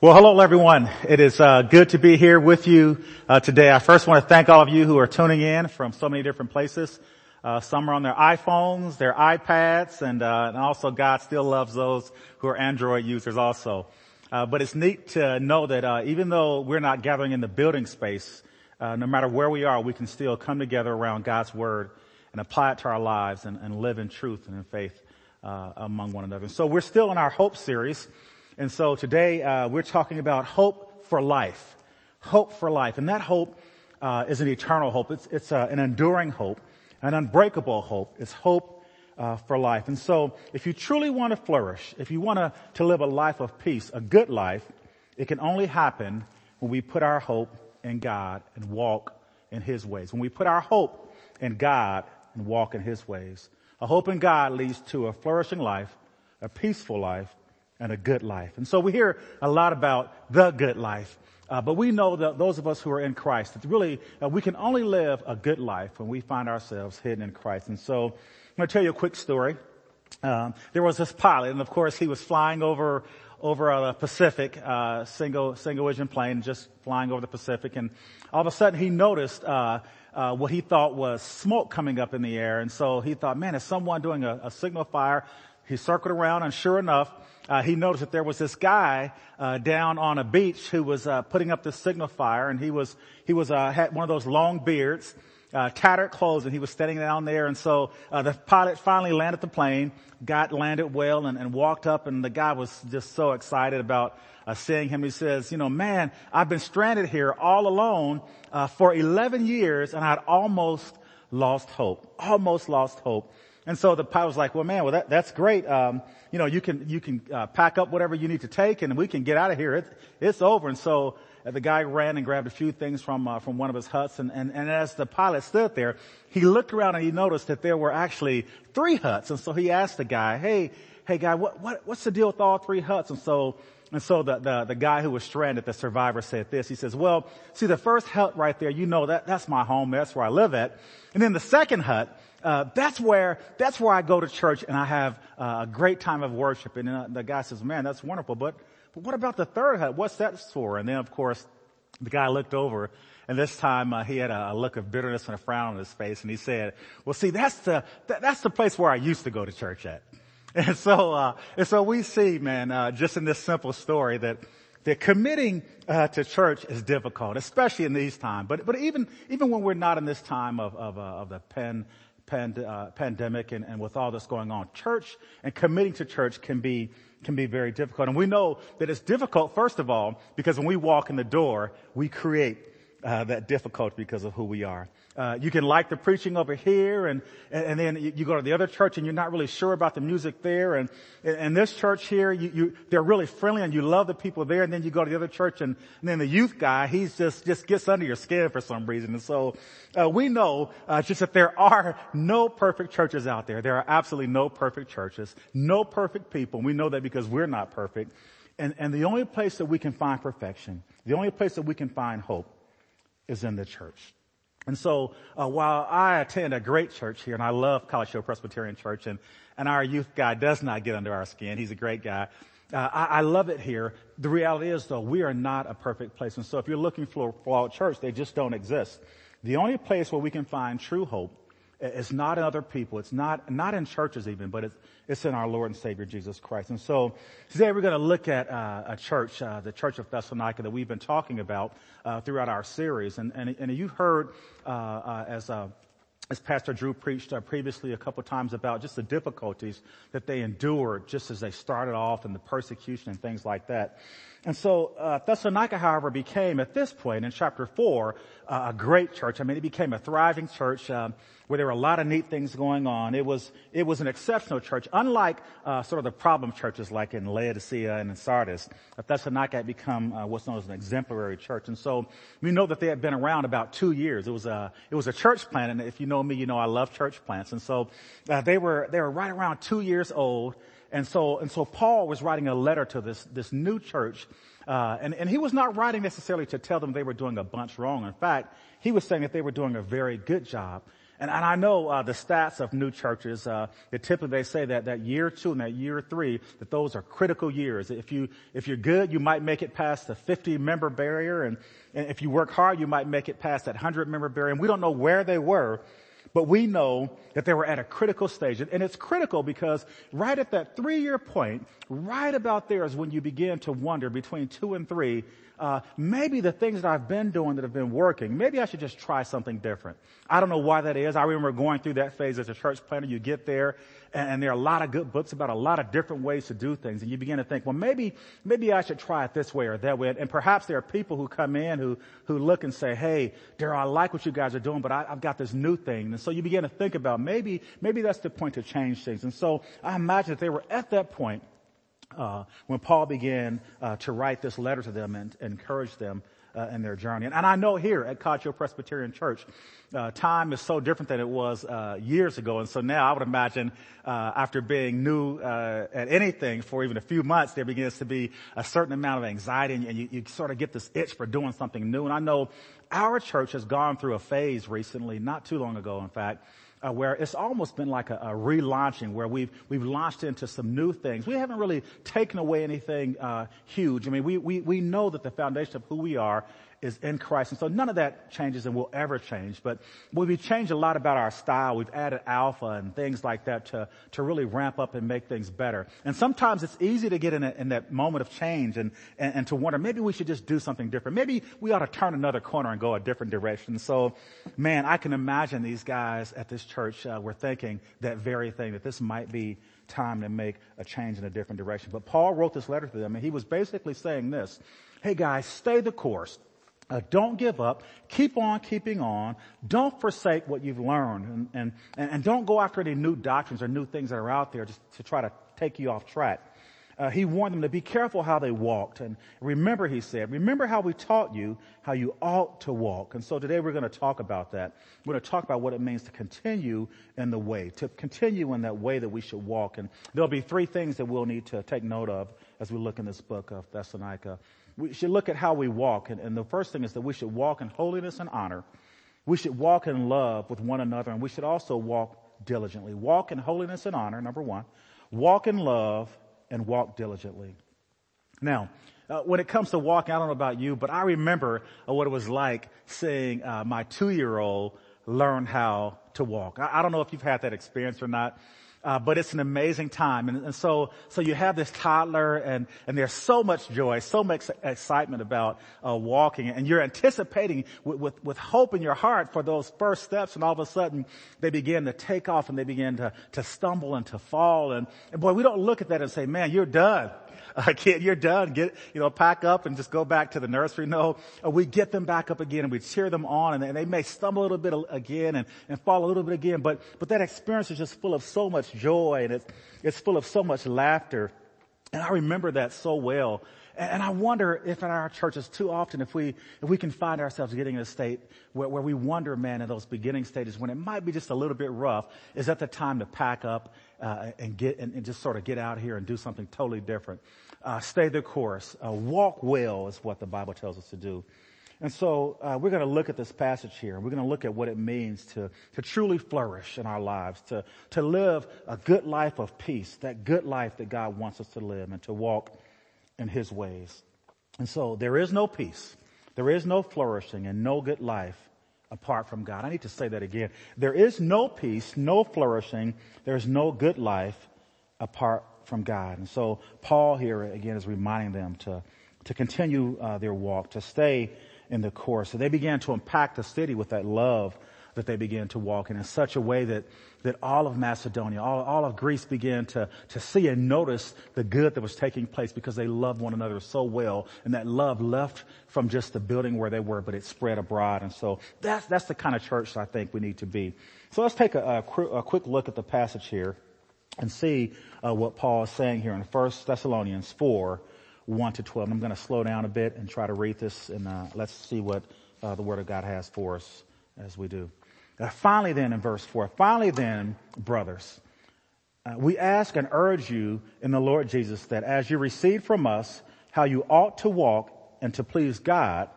Well, hello everyone. It is uh, good to be here with you uh, today. I first want to thank all of you who are tuning in from so many different places. Uh, some are on their iPhones, their iPads, and, uh, and, also God still loves those who are Android users also. Uh, but it's neat to know that uh, even though we're not gathering in the building space, no matter where we are, we can still come together around God's Word and apply it to our lives and, and live in truth and in faith among one another. So we're still in our Hope series. And so today uh, we're talking about hope for life, hope for life, and that hope uh, is an eternal hope. It's, it's uh, an enduring hope, an unbreakable hope. It's hope uh, for life. And so, if you truly want to flourish, if you want to, to live a life of peace, a good life, it can only happen when we put our hope in God and walk in His ways. When we put our hope in God and walk in His ways. A hope in God leads to a flourishing life, a peaceful life, and a good life. And so we hear a lot about the good life. Uh, but we know that those of us who are in Christ, that really uh, we can only live a good life when we find ourselves hidden in Christ. And so I'm going to tell you a quick story. Um, there was this pilot, and of course he was flying over over uh, the Pacific, uh, single single engine plane, just flying over the Pacific, and all of a sudden he noticed uh, uh, what he thought was smoke coming up in the air, and so he thought, "Man, is someone doing a, a signal fire?" He circled around, and sure enough, uh, he noticed that there was this guy uh, down on a beach who was uh, putting up this signal fire, and he was he was uh, had one of those long beards, uh, tattered clothes, and he was standing down there. And so uh, the pilot finally landed the plane, got landed well, and, and walked up, and the guy was just so excited about seeing him. He says, "You know, man, I've been stranded here all alone for 11 years, and I'd almost lost hope, almost lost hope." And so the pilot was like, well man, well that, that's great. Um, you know, you can, you can, uh, pack up whatever you need to take and we can get out of here. It, it's over. And so uh, the guy ran and grabbed a few things from, uh, from one of his huts and, and, and as the pilot stood there, he looked around and he noticed that there were actually three huts. And so he asked the guy, hey, hey guy, what, what, what's the deal with all three huts? And so and so the, the, the, guy who was stranded, the survivor said this. He says, well, see the first hut right there, you know that, that's my home. That's where I live at. And then the second hut, uh, that's where that's where I go to church and I have uh, a great time of worship. And uh, the guy says, "Man, that's wonderful, but but what about the third hut? What's that for?" And then, of course, the guy looked over, and this time uh, he had a, look of bitterness and a frown on his face, and he said, "Well, see, that's the that, that's the place where I used to go to church at." And so uh, and so we see, man, uh, just in this simple story that that committing uh, to church is difficult, especially in these times. But but even even when we're not in this time of of, uh, of the pen pand- uh, pandemic and, and with all this going on. Church and committing to church can be can be very difficult. And we know that it's difficult, first of all, because when we walk in the door, we create uh, that difficult because of who we are. Uh, you can like the preaching over here and, and then you go to the other church and you're not really sure about the music there. And, and this church here, you, you, they're really friendly and you love the people there. And then you go to the other church and, and then the youth guy, he's just, just gets under your skin for some reason. And so, uh, we know, uh, just that there are no perfect churches out there. There are absolutely no perfect churches, no perfect people. We know that because we're not perfect. And, and the only place that we can find perfection, the only place that we can find hope is in the church. And so, uh, while I attend a great church here, and I love College Hill Presbyterian Church, and, and our youth guy does not get under our skin. He's a great guy. Uh, I, I, love it here. The reality is, though, we are not a perfect place. And so, if you're looking for, a church, they just don't exist. The only place where we can find true hope is not in other people. It's not, not in churches even, but it's, it's in our Lord and Savior Jesus Christ. And so today we're going to look at uh, a church, uh, the Church of Thessalonica that we've been talking about uh, throughout our series. And, and, and you heard uh, uh, as uh, as Pastor Drew preached previously a couple times about just the difficulties that they endured just as they started off and the persecution and things like that. And so uh, Thessalonica, however, became at this point in chapter four uh, a great church. I mean, it became a thriving church. Um, where there were a lot of neat things going on. It was, it was an exceptional church, unlike uh, sort of the problem churches like in Laodicea and in Sardis. Thessalonica had become uh, what's known as an exemplary church. And so we know that they had been around about two years. It was a, it was a church plant. And if you know me, you know I love church plants. And so uh, they were, they were right around two years old. And so, and so Paul was writing a letter to this, this new church. Uh, and, and he was not writing necessarily to tell them they were doing a bunch wrong. In fact, he was saying that they were doing a very good job And, and I know uh, the stats of new churches. Uh, typically they say that that year two and that year three that those are critical years. If you if you're good, you might make it past the 50 member barrier, and, and if you work hard, you might make it past that 100 member barrier. And we don't know where they were, but we know that they were at a critical stage. And it's critical because right at that three year point, right about there is when you begin to wonder between two and three, uh, maybe the things that I've been doing that have been working, maybe I should just try something different. I don't know why that is. I remember going through that phase as a church planter. You get there and, and there are a lot of good books about a lot of different ways to do things. And you begin to think, well, maybe, maybe I should try it this way or that way. And perhaps there are people who come in who, who look and say, hey, Daryl, I like what you guys are doing, but I, I've got this new thing. And so you begin to think about maybe, maybe that's the point to change things. And so I imagine that they were at that point uh, when Paul began uh, to write this letter to them and, and encourage them uh, in their journey. And, and, I know here at Hill Presbyterian Church, uh, time is so different than it was uh, years ago. And so now I would imagine uh, after being new at anything for even a few months, there begins to be a certain amount of anxiety and you, you sort of get this itch for doing something new. And I know our church has gone through a phase recently, not too long ago, in fact, uh, where it's almost been like a, a, relaunching, where we've we've launched into some new things. We haven't really taken away anything uh, huge. I mean, we we we know that the foundation of who we are is in Christ. And so none of that changes and will ever change. But we've changed a lot about our style. We've added alpha and things like that to, to really ramp up and make things better. And sometimes it's easy to get in, a, in that moment of change and, and, and, to wonder, maybe we should just do something different. Maybe we ought to turn another corner and go a different direction. So, man, I can imagine these guys at this church uh, were thinking that very thing, that this might be time to make a change in a different direction. But Paul wrote this letter to them and he was basically saying this, hey guys, stay the course. Uh, don't give up. Keep on keeping on. Don't forsake what you've learned and, and, and don't go after any new doctrines or new things that are out there just to try to take you off track. Uh, he warned them to be careful how they walked. And remember, he said, remember how we taught you how you ought to walk. And so today we're going to talk about that. We're going to talk about what it means to continue in the way, to continue in that way that we should walk. And there'll be three things that we'll need to take note of as we look in this book of Thessalonica we should look at how we walk. And, and, the first thing is that we should walk in holiness and honor. We should walk in love with one another, and we should also walk diligently. Walk in holiness and honor, number one. Walk in love and walk diligently. Now, uh, when it comes to walking, I don't know about you, but I remember uh, what it was like seeing uh, my two-year-old learn how to walk. I, I don't know if you've had that experience or not. Uh, but it's an amazing time. And, and, so, so you have this toddler and, and there's so much joy, so much excitement about, uh, walking and you're anticipating with, with, with, hope in your heart for those first steps and all of a sudden they begin to take off and they begin to, to stumble and to fall. And, and boy, we don't look at that and say, man, you're done uh, kid, you're done. Get, you know, pack up and just go back to the nursery. No, uh, we get them back up again and we cheer them on and, they may stumble a little bit again and, and fall a little bit again, but, but that experience is just full of so much joy and it's, it's full of so much laughter. And I remember that so well. And I wonder if in our churches too often, if we, if we can find ourselves getting in a state where, where we wonder, man, in those beginning stages when it might be just a little bit rough, is that the time to pack up, uh, and get, and, and, just sort of get out here and do something totally different. Uh, stay the course. Uh, walk well is what the Bible tells us to do. And so uh, we're going to look at this passage here. We're going to look at what it means to, to truly flourish in our lives, to, to live a good life of peace, that good life that God wants us to live and to walk in his ways. And so there is no peace. There is no flourishing and no good life apart from God. I need to say that again. There is no peace, no flourishing. There's no good life apart from God. And so Paul here again is reminding them to, to continue uh, their walk, to stay in the course. So they began to impact the city with that love that they began to walk in in such a way that, that all of Macedonia, all, all of Greece began to, to see and notice the good that was taking place because they loved one another so well. And that love left from just the building where they were, but it spread abroad. And so that's, that's the kind of church I think we need to be. So let's take a, a, a quick look at the passage here and see uh, what Paul is saying here in 1 Thessalonians 4, 1 to 12. And I'm going to slow down a bit and try to read this and uh, let's see what uh, the Word of God has for us as we do. Uh, finally then in verse 4, finally then, brothers, uh, we ask and urge you in the Lord Jesus that as you receive from us how you ought to walk and to please God,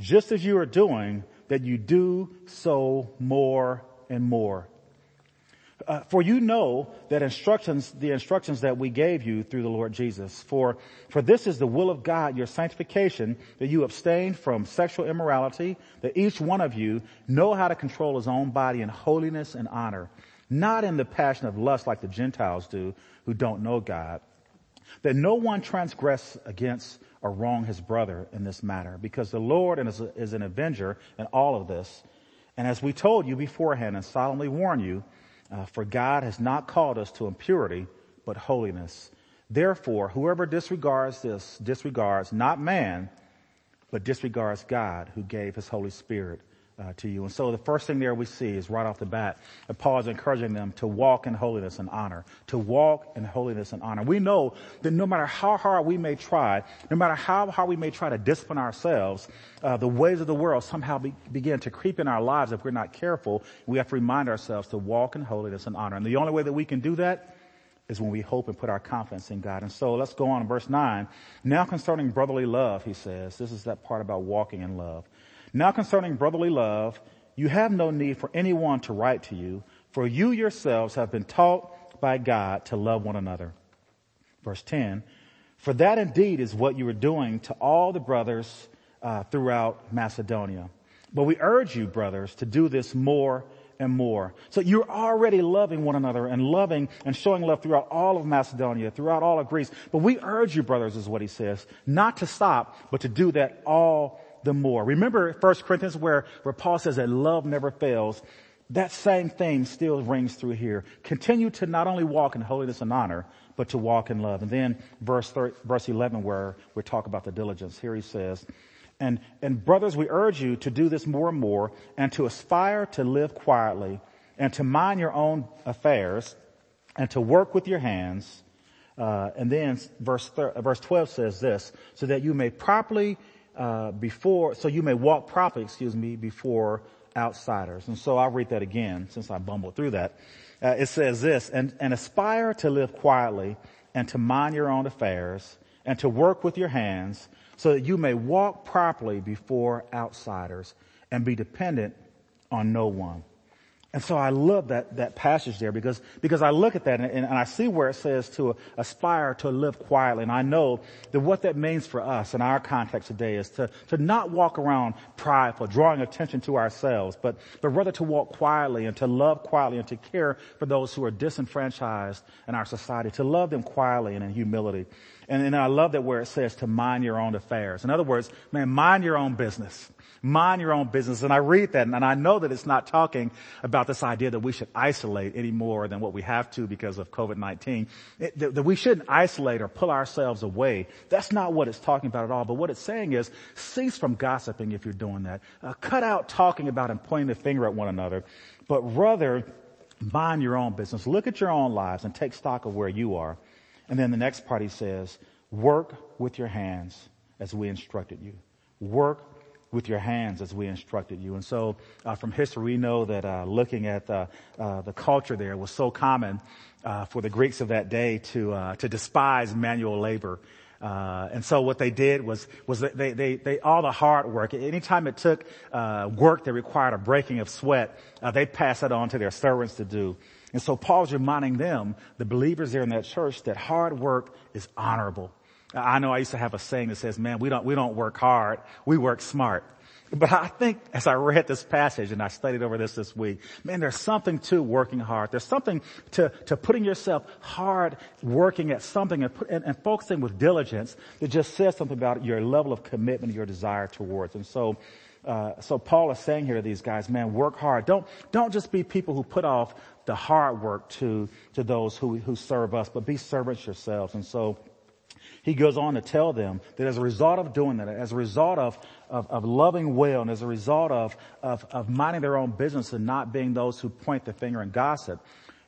just as you are doing, that you do so more and more. Uh, for you know that instructions, the instructions that we gave you through the Lord Jesus. For, for this is the will of God, your sanctification, that you abstain from sexual immorality, that each one of you know how to control his own body in holiness and honor, not in the passion of lust like the Gentiles do, who don't know God. That no one transgress against or wrong his brother in this matter, because the Lord is, is an avenger in all of this. And as we told you beforehand and solemnly warn you, uh, for God has not called us to impurity, but holiness. Therefore, whoever disregards this disregards not man, but disregards God who gave his Holy Spirit uh, to you. And so the first thing there we see is right off the bat, that Paul is encouraging them to walk in holiness and honor, to walk in holiness and honor. We know that no matter how hard we may try, no matter how hard we may try to discipline ourselves, uh, the ways of the world somehow be, begin to creep in our lives if we're not careful. We have to remind ourselves to walk in holiness and honor. And the only way that we can do that is when we hope and put our confidence in God. And so let's go on verse 9. Now concerning brotherly love, he says, this is that part about walking in love. Now concerning brotherly love, you have no need for anyone to write to you, for you yourselves have been taught by God to love one another. Verse 10, for that indeed is what you are doing to all the brothers uh, throughout Macedonia. But we urge you, brothers, to do this more and more. So you're already loving one another and loving and showing love throughout all of Macedonia, throughout all of Greece. But we urge you, brothers, is what he says, not to stop, but to do that all the more. Remember 1 Corinthians where, where Paul says that love never fails. That same thing still rings through here. Continue to not only walk in holiness and honor, but to walk in love. And then verse 30, verse 11 where we talk about the diligence. Here he says, and, and brothers, we urge you to do this more and more and to aspire to live quietly and to mind your own affairs and to work with your hands. Uh, and then verse, thir- verse 12 says this, so that you may properly uh, before, so you may walk properly, excuse me, before outsiders. And so I'll read that again since I bumbled through that. Uh, it says this, and, and aspire to live quietly and to mind your own affairs and to work with your hands so that you may walk properly before outsiders and be dependent on no one. And so I love that, that passage there because, because I look at that and, and I see where it says to aspire to live quietly. And I know that what that means for us in our context today is to, to not walk around prideful, drawing attention to ourselves, but, but rather to walk quietly and to love quietly and to care for those who are disenfranchised in our society, to love them quietly and in humility. And, I love that where it says to mind your own affairs. In other words, man, mind your own business. Mind your own business. And I read that and I know that it's not talking about this idea that we should isolate any more than what we have to because of COVID-19. It, that, that we shouldn't isolate or pull ourselves away. That's not what it's talking about at all. But what it's saying is cease from gossiping if you're doing that. Uh, cut out talking about and pointing the finger at one another, but rather mind your own business. Look at your own lives and take stock of where you are. And then the next part he says, work with your hands as we instructed you. Work with your hands as we instructed you. And so uh, from history, we know that uh, looking at uh, the culture there was so common uh, for the Greeks of that day to uh, to despise manual labor. Uh, and so what they did was was they, they they all the hard work. Anytime it took work that required a breaking of sweat, they passed it on to their servants to do. And so Paul's reminding them, the believers there in that church, that hard work is honorable. I know I used to have a saying that says, man, we don't, we don't work hard, we work smart. But I think as I read this passage and I studied over this this week, man, there's something to working hard. There's something to, to putting yourself hard working at something and, and, and focusing with diligence that just says something about your level of commitment, your desire towards. And so, uh, so Paul is saying here to these guys, man, work hard. Don't, don't just be people who put off the hard work to, to those who, who serve us, but be servants yourselves. And so, he goes on to tell them that as a result of doing that, as a result of, of, of loving well, and as a result of, of, of minding their own business and not being those who point the finger and gossip,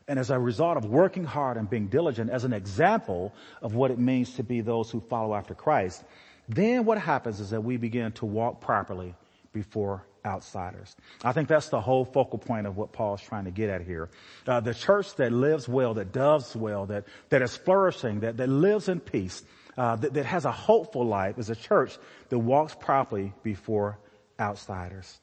and as a result of working hard and being diligent as an example of what it means to be those who follow after Christ, then what happens is that we begin to walk properly before outsiders. I think that's the whole focal point of what Paul's trying to get at here. Uh, the church that lives well, that does well, that, that is flourishing, that, that lives in peace, uh, that, that has a hopeful life is a church that walks properly before outsiders.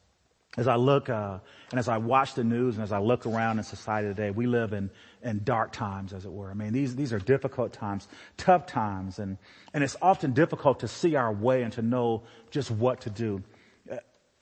as I look, uh, and as I watch the news and as I look around in society today, we live in, in dark times, as it were. I mean, these, these are difficult times, tough times, and, and it's often difficult to see our way and to know just what to do.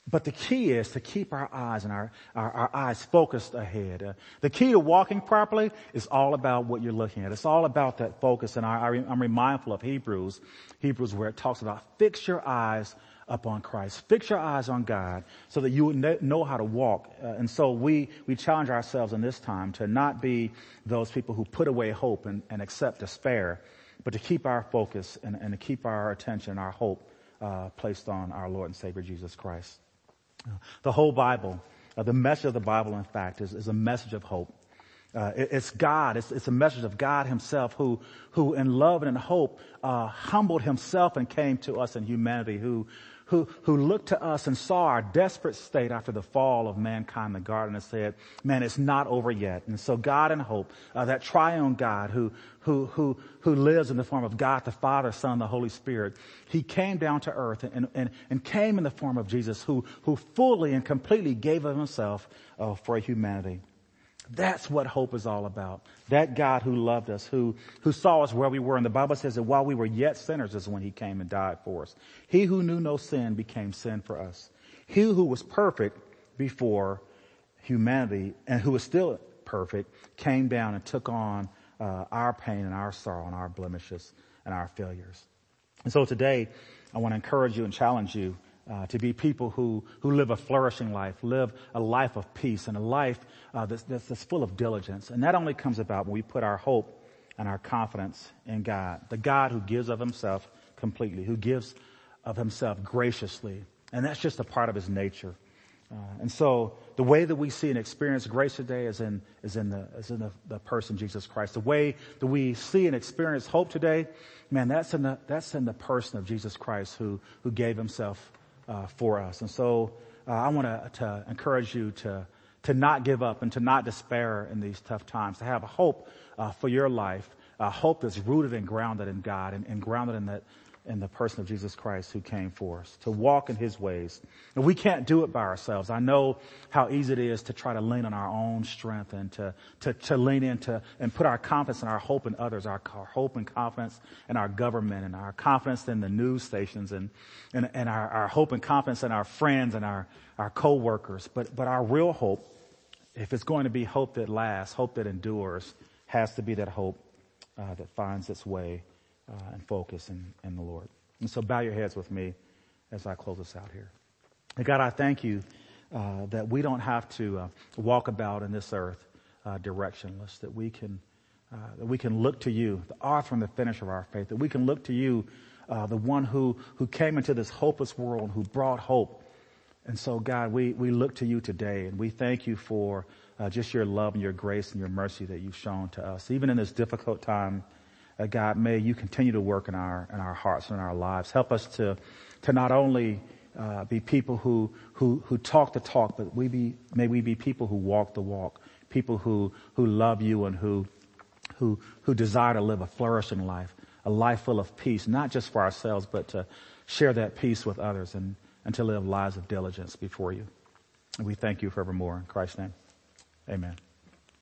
But the key is to keep our eyes and our, our, our eyes focused ahead. Uh, the key to walking properly is all about what you're looking at. It's all about that focus. And I, I'm remindful of Hebrews, Hebrews where it talks about fix your eyes upon Christ. Fix your eyes on God so that you would know how to walk. Uh, and so we, we challenge ourselves in this time to not be those people who put away hope and, and accept despair, but to keep our focus and, and to keep our attention, our hope uh, placed on our Lord and Savior Jesus Christ. The whole Bible, uh, the message of the Bible, in fact, is, is a message of hope. Uh, it, it's God. It's, it's, a message of God Himself, who, who in love and in hope, uh, humbled Himself and came to us in humanity. Who, who, who looked to us and saw our desperate state after the fall of mankind in the garden and said, man, it's not over yet. And so God in hope, uh, that triune God who, who, who, who lives in the form of God the Father, Son, and the Holy Spirit, He came down to earth and, and, and came in the form of Jesus who, who fully and completely gave of Himself uh, for humanity. That's what hope is all about. That God who loved us, who, who saw us where we were. And the Bible says that while we were yet sinners is when he came and died for us. He who knew no sin became sin for us. He who was perfect before humanity and who was still perfect came down and took on uh, our pain and our sorrow and our blemishes and our failures. And so today, I want to encourage you and challenge you uh, to be people who, who live a flourishing life, live a life of peace and a life uh, that's, that's, that's full of diligence. And that only comes about when we put our hope and our confidence in God, the God who gives of himself completely, who gives of himself graciously. And that's just a part of his nature. Uh, and so the way that we see and experience grace today is in, is in, the, is in the, the person Jesus Christ. The way that we see and experience hope today, man, that's in the, that's in the person of Jesus Christ who, who gave himself uh, for us. And so uh, I want to encourage you to to not give up and to not despair in these tough times. To have a hope uh, for your life, a hope that's rooted and grounded in God and, and grounded in that in the person of Jesus Christ who came for us, to walk in his ways. And we can't do it by ourselves. I know how easy it is to try to lean on our own strength and to, to, to lean into and put our confidence and our hope in others, our, our hope and confidence in our government and our confidence in the news stations and, and, and our, our hope and confidence in our friends and our, our co-workers. But, but our real hope, if it's going to be hope that lasts, hope that endures, has to be that hope uh, that finds its way uh, and focus in, in the Lord. And so bow your heads with me as I close us out here. And God, I thank you uh, that we don't have to uh, walk about in this earth uh, directionless, that we can uh, that we can look to you, the author and the finisher of our faith, that we can look to you, uh, the one who who came into this hopeless world, and who brought hope. And so, God, we, we look to you today and we thank you for uh, just your love and your grace and your mercy that you've shown to us. Even in this difficult time uh, God, may you continue to work in our, in our hearts and in our lives. Help us to, to not only uh, be people who, who, who talk the talk, but we be, may we be people who walk the walk, people who, who love you and who, who, who desire to live a flourishing life, a life full of peace, not just for ourselves, but to share that peace with others and, and to live lives of diligence before you. And we thank you forevermore. In Christ's name, amen.